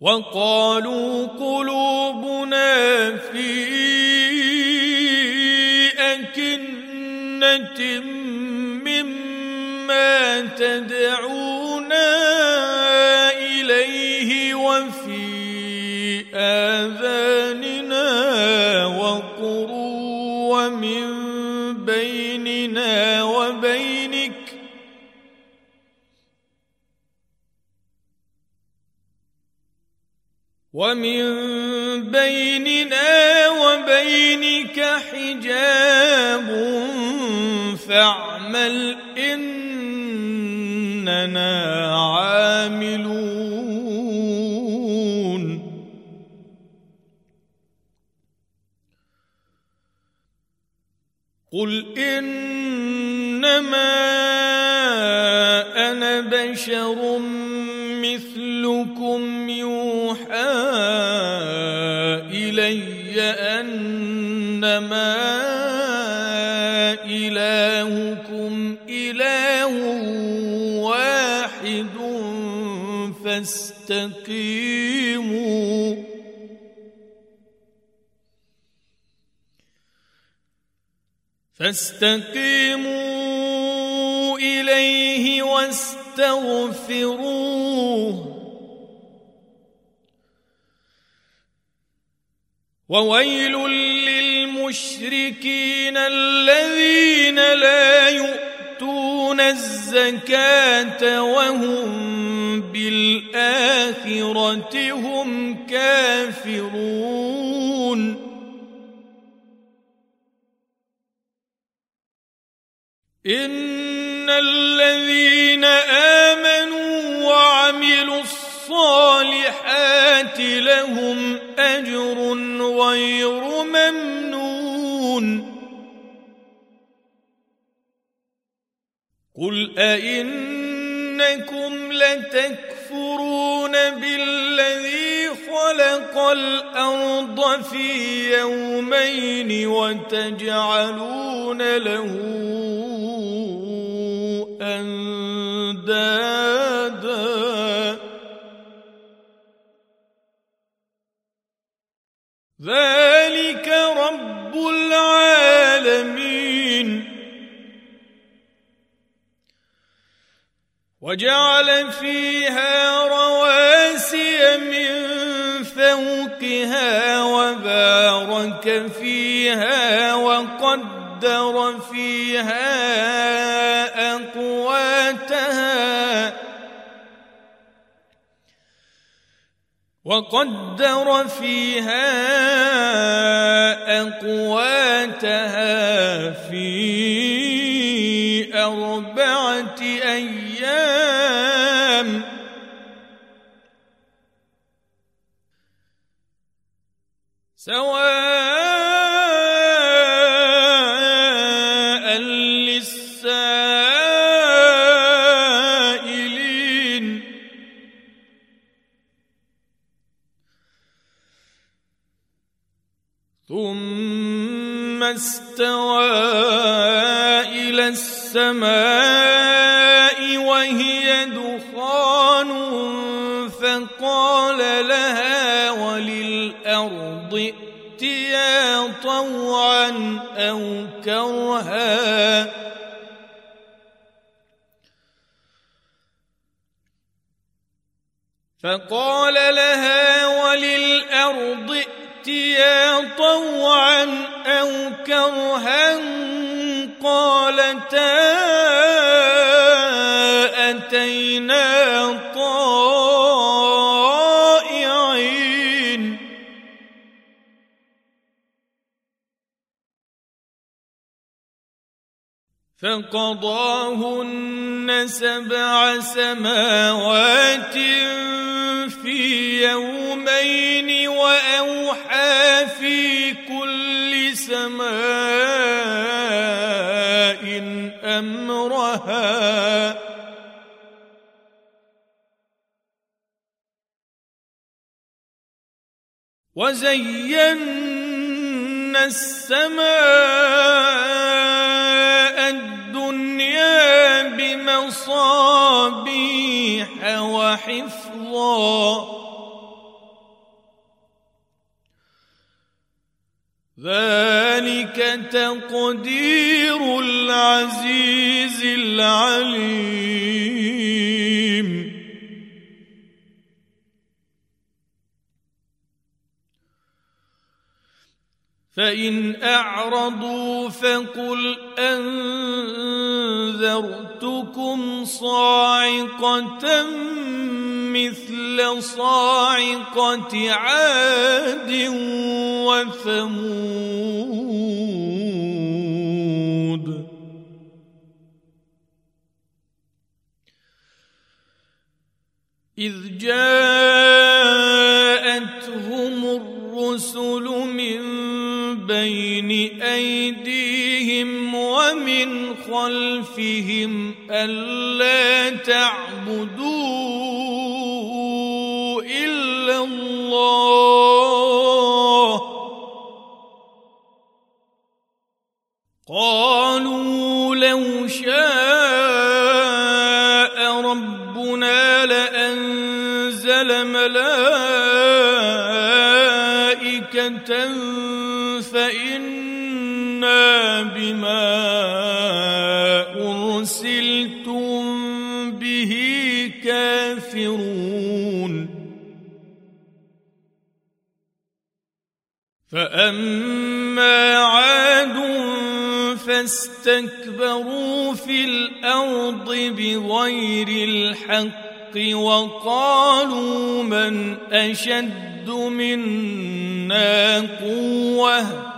وقالوا قلوبنا في أكنة مما تدعونا اننا عاملون. قل انما أنا بشر مثلكم يوحى فاستقيموا فاستقيموا إليه واستغفروه. وويل للمشركين الذين لا يؤتون الزكاة وهم بالاخره هم كافرون. إن الذين آمنوا وعملوا الصالحات لهم أجر غير ممنون. قل أئنكم لتكفرون بالذي خلق الأرض في يومين وتجعلون له أندادا. ذلك رب العالمين. وجعل فيها رواسي من فوقها وبارك فيها وقدر فيها أقواتها وقدر فيها أقواتها في سواء للسائلين. ثم استوى إلى السماء وهي دخان فقال لها وللأرض ائتيا طوعا أو كرها. فقال لها وللأرض ائتيا طوعا أو كرها. قالتا أتينا فقضاهن سبع سماوات في يومين وأوحى في كل سماء أمرها. وزينا السماء بمصابيح وحفظا. ذلك تقدير العزيز العليم. فإن أعرضوا فقل أنذرتكم صاعقة مثل صاعقة عاد وثمود. إذ جاءتهم الرسل من بين ومن خلفهم ألا تعبدوا إلا الله. قالوا لو شاء ربنا لأنزل ملائكة فإنا بما كافرون فأما عاد فاستكبروا في الأرض بغير الحق وقالوا من أشد منا قوة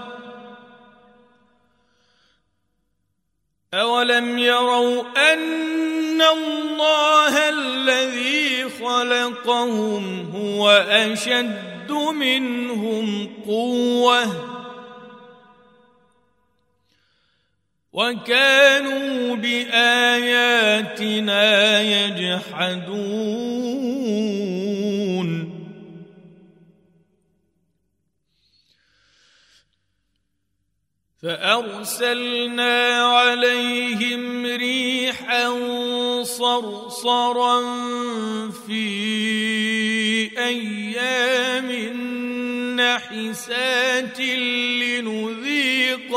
أولم يروا أن الله الذي خلقهم هو أشد منهم قوة وكانوا بآياتنا يجحدون فأرسلنا عليهم ريحا صرصرا في أيام نحسات لنذيقهم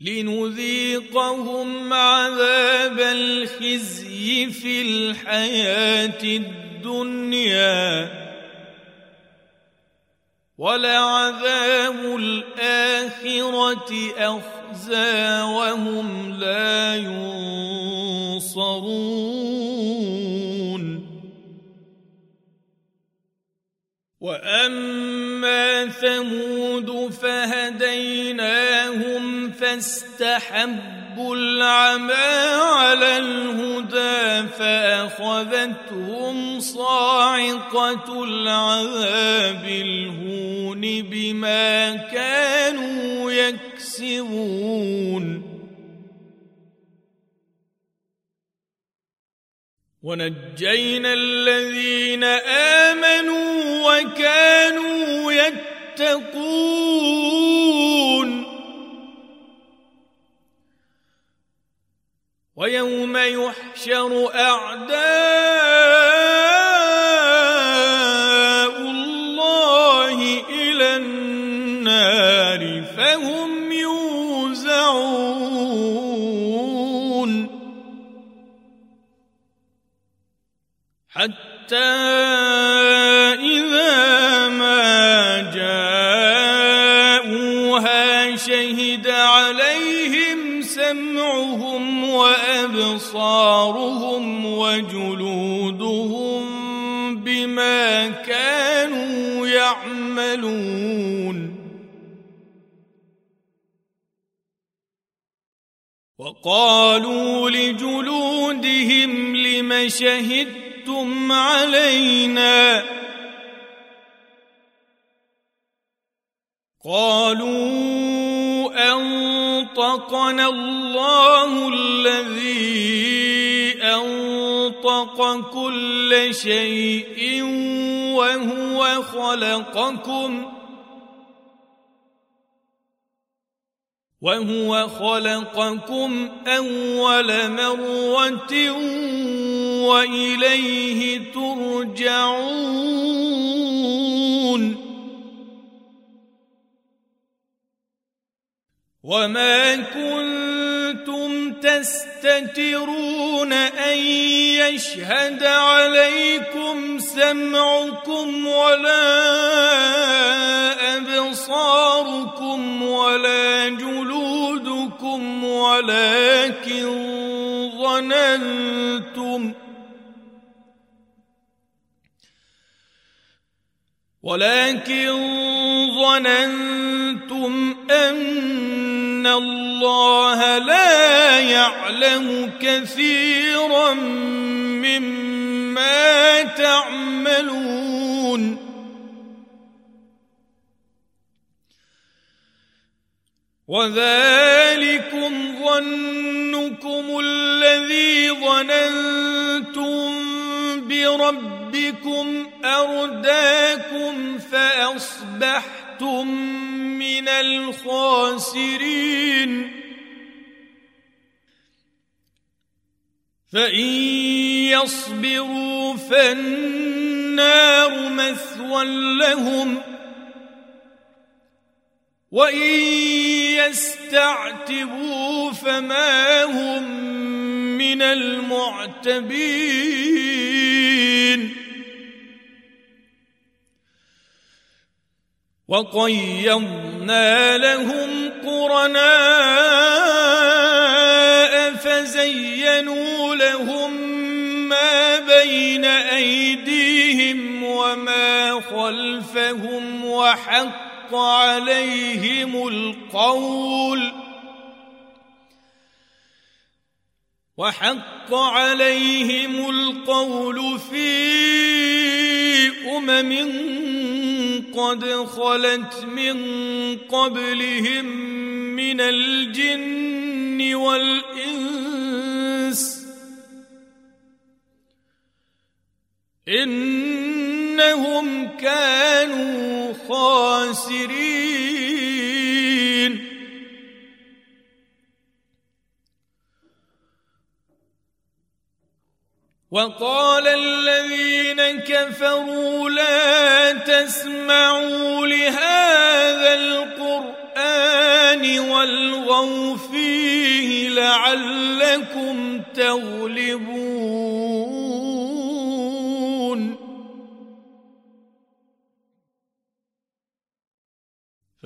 لنذيقهم عذاب الخزي في الحياة الدنيا ولعذاب الآخرة أخزى وهم لا ينصرون. وأما ثمود فهديناهم فاستحبوا العمى على الهدى فأخذتهم صاعقة العذاب بما كانوا يكسبون. ونجينا الذين آمنوا وكانوا يتقون. ويوم يحشر أعداء وقالوا لجلودهم لم شهدتم علينا قالوا أنطقنا الله الذي أنطق كل شيء وهو خلقكم وهو خلقكم أول مرة وإليه ترجعون. وما كنتم تستترون أن يشهد عليكم سمعكم ولا أبصاركم ولا جلودكم ولكن ظننتم ولكن ظننتم أن الله لا يعلم كثيرا مما تعملون وذلكم ظنكم الذي ظننتم بربكم أرداكم فأصبحتم من الخاسرين. فإن يصبروا فالنار مثوى لهم. وان يستعتبوا فما هم من المعتبين وقيضنا لهم قرناء فزينوا لهم ما بين ايديهم وما خلفهم وحق حق عليهم القول. وحق عليهم القول في أمم قد خلت من قبلهم من الجن والإنس. إنهم كانوا خاسرين. وقال الذين كفروا لا تسمعوا لهذا القرآن والغوا فيه لعلكم تغلبون.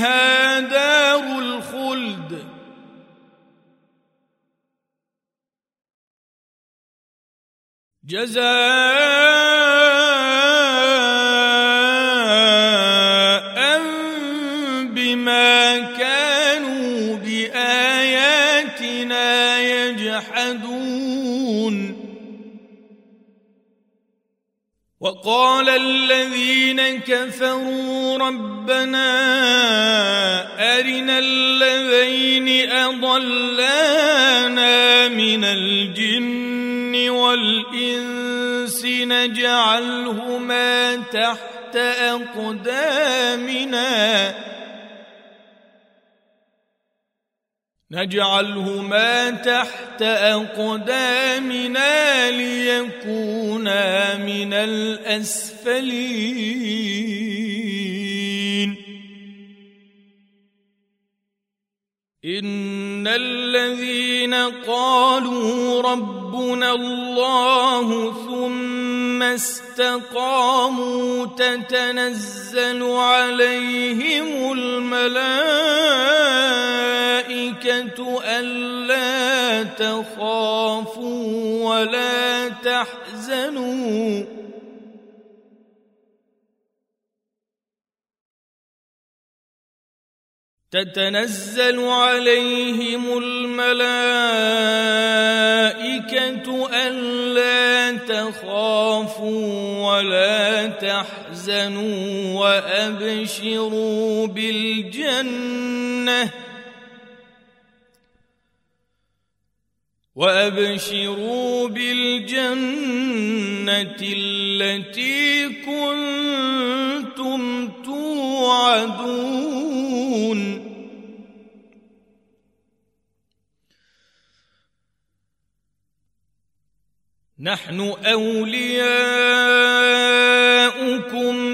فيها دار الخلد. جزاء بما كانوا بآياتنا يجحدون. وقال الذين كفروا ربنا أرنا الذين أضلانا من الجن والإنس نجعلهما تحت أقدامنا نجعلهما تحت أقدامنا ليكونا من الأسفلين. إن الذين قالوا ربنا الله ثم استقاموا تتنزل عليهم الملائكة ألا تخافوا ولا تحزنوا. تتنزل عليهم الملائكة ألا تخافوا ولا تحزنوا وأبشروا بالجنة. وأبشروا بالجنة التي كنتم توعدون. نحن أولياؤكم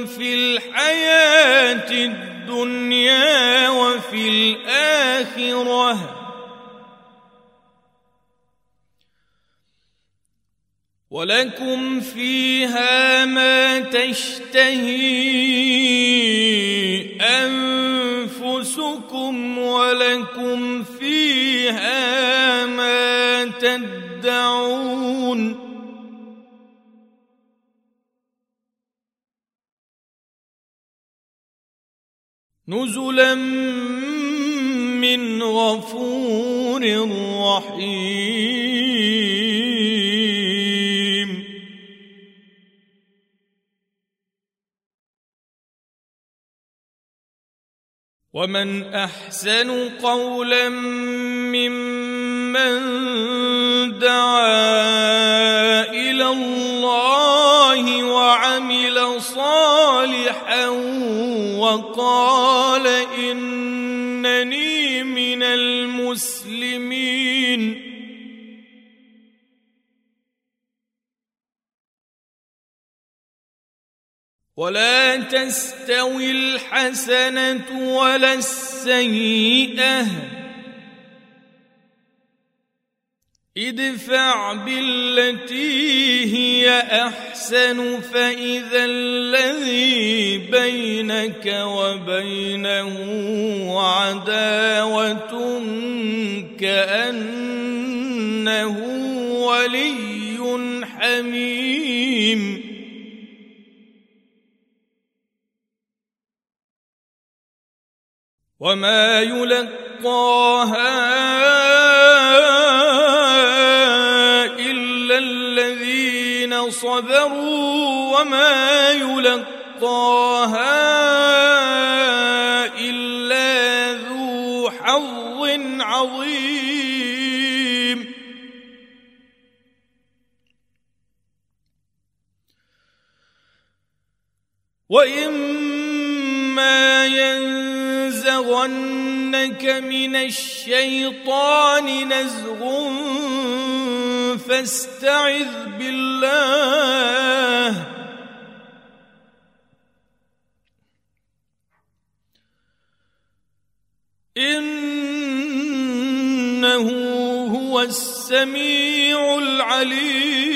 في الحياة الدنيا وفي الآخرة. ولكم فيها ما تشتهي أنفسكم ولكم فيها ما تدعون نزلا من غفور رحيم ومن أحسن قولا ممن دعا إلى الله وعمل صالحا وقال إنني من المسلمين ولا تستوي الحسنة ولا السيئة. ادفع بالتي هي أحسن فإذا الذي بينك وبينه عداوة كأنه ولي حميم. وما يلقاها صبروا وما يلقاها إلا ذو حظ عظيم. وإما ينزغنك من الشيطان نزغ فاستعذ بالله. إنه هو السميع العليم.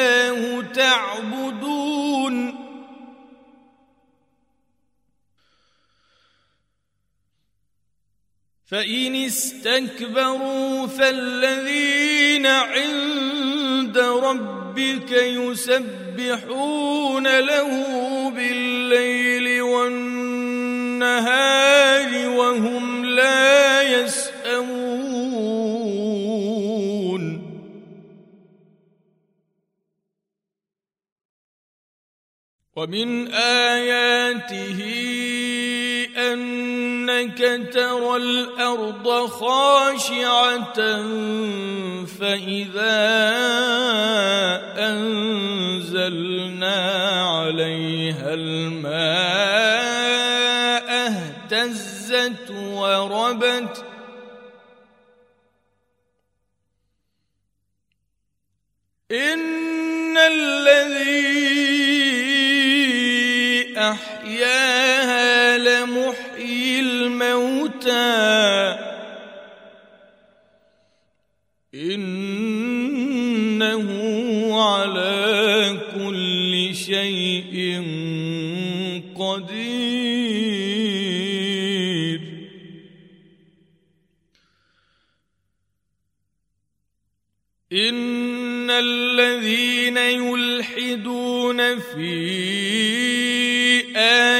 اياه تعبدون فإن استكبروا فالذين عند ربك يسبحون يسبحون له بالليل والنهار وهم لا يسأمون ومن آياته أنك ترى الأرض خاشعة فإذا أنزلنا عليها الماء اهتزت وربت إن الذي لمحيي الموتى. إنه على كل شيء قدير. إن الذين يلحدون في آياتنا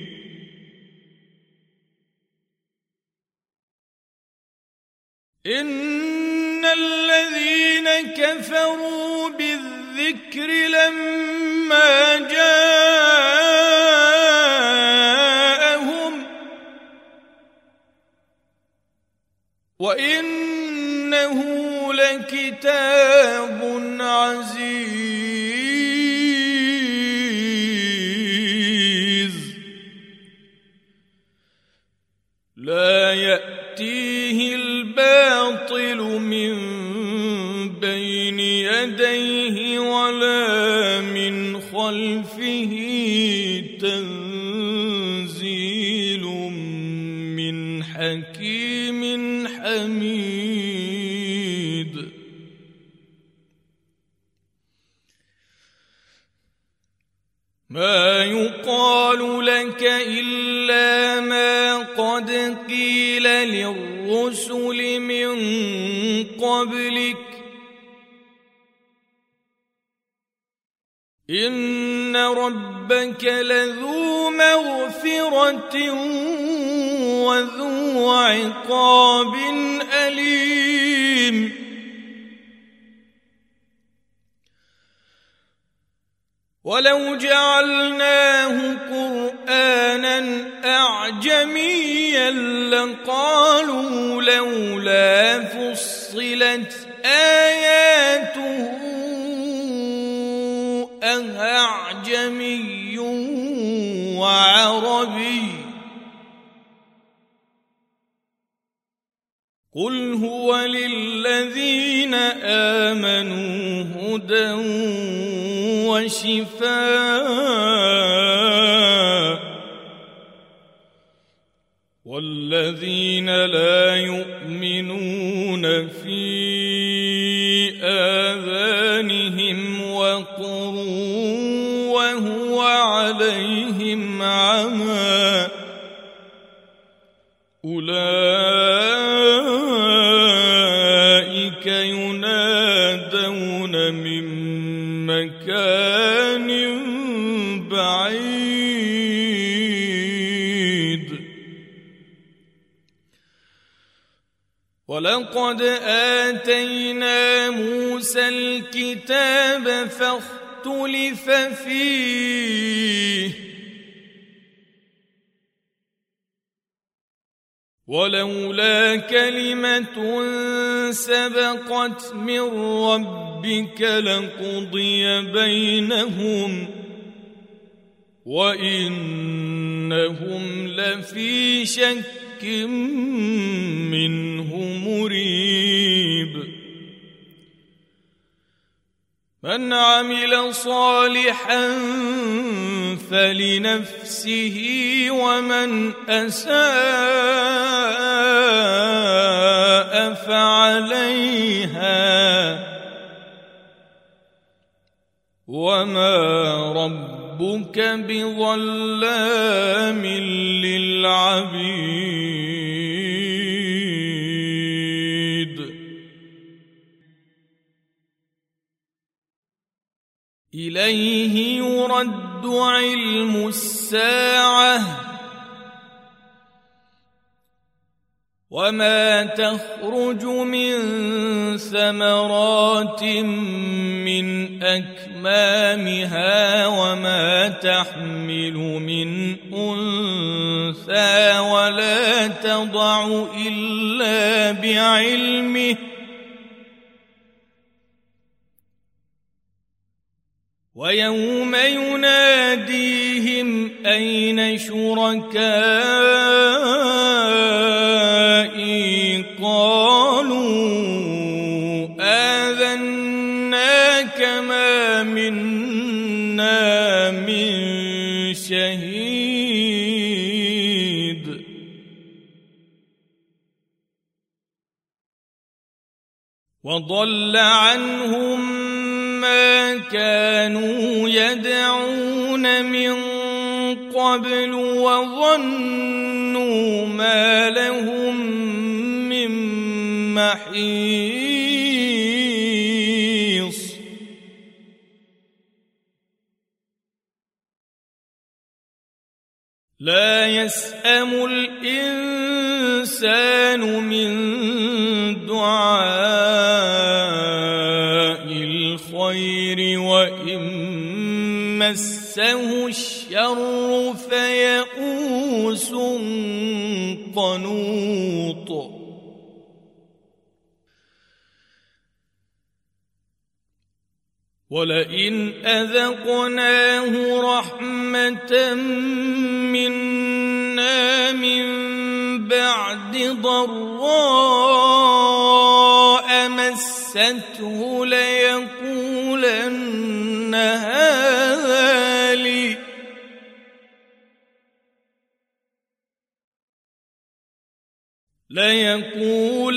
إن الذين كفروا بالذكر لما جاءهم وإن إنه لكتاب عزيز خلفه تنزيل من حكيم حميد. ما يقال لك إلا ما قد قيل للرسل من قبلك ان ربك لذو مغفره وذو عقاب اليم ولو جعلناه قرانا اعجميا لقالوا لولا فصلت اياته اعجمي وعربي. قل هو للذين آمنوا هدى وشفاء. والذين لا يؤمنون في آذانهم عليهم عمى. أولئك ينادون من مكان بعيد. ولقد آتينا موسى الكتاب فاختلف فيه. ولولا كلمة سبقت من ربك لقضي بينهم وإنهم لفي شك شك منه مريب. من عمل صالحا فلنفسه ومن أساء فعليها. وما ربك بظلام علم الساعة. وما تخرج من ثمرات من أكمامها وما تحمل من أنثى ولا تضع إلا بعلمه. ويوم يناديهم أين شركائي؟ قالوا آذناك ما منا من شهيد. وضل عنهم ما كانوا يدعون من قبل وظنوا ما لهم من محيص. لا يسأم مسه الشر فيئوس قنوط. ولئن أذقناه رحمة منا من بعد ضراء مسته ليقولن هذا ليقولن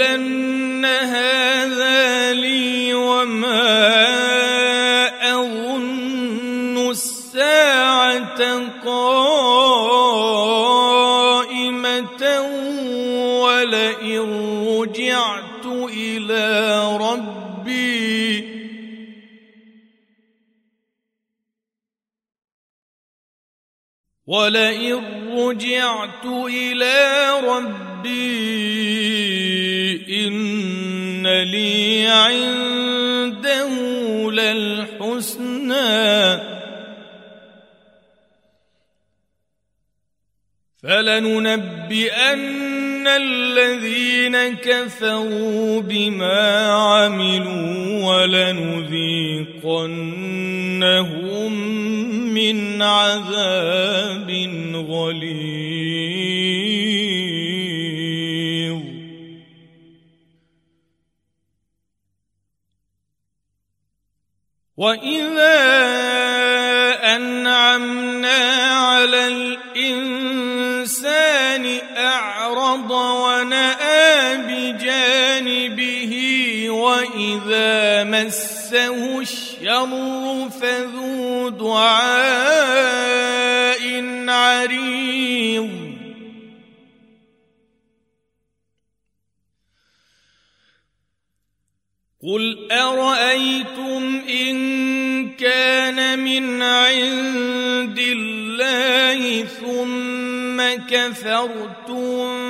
هذا لي وما أظن الساعة قائمة ولئن رجعت إلى ربي إن لي عنده للحسنى فلننبئن الذين كفروا بما عملوا ولنذيقنهم من عذاب غليظ واذا انعمنا اعرض ونأى بجانبه وإذا مسه الشر فذو دعاء عريض. قل أرأيتم إن كان من عند الله ثم كفرتم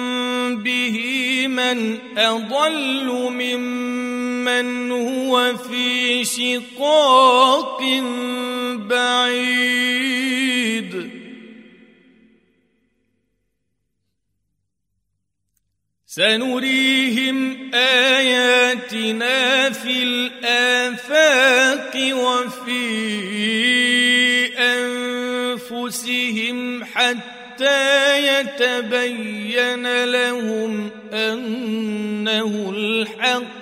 من أضل ممن هو في شقاق بعيد. سنريهم آياتنا في الآفاق وفي أنفسهم حتى حتى يتبين لهم أنه الحق.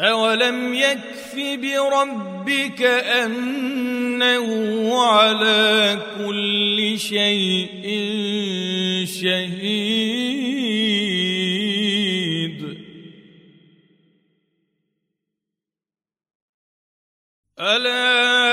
اولم يكف بربك انه على كل شيء شهيد ألا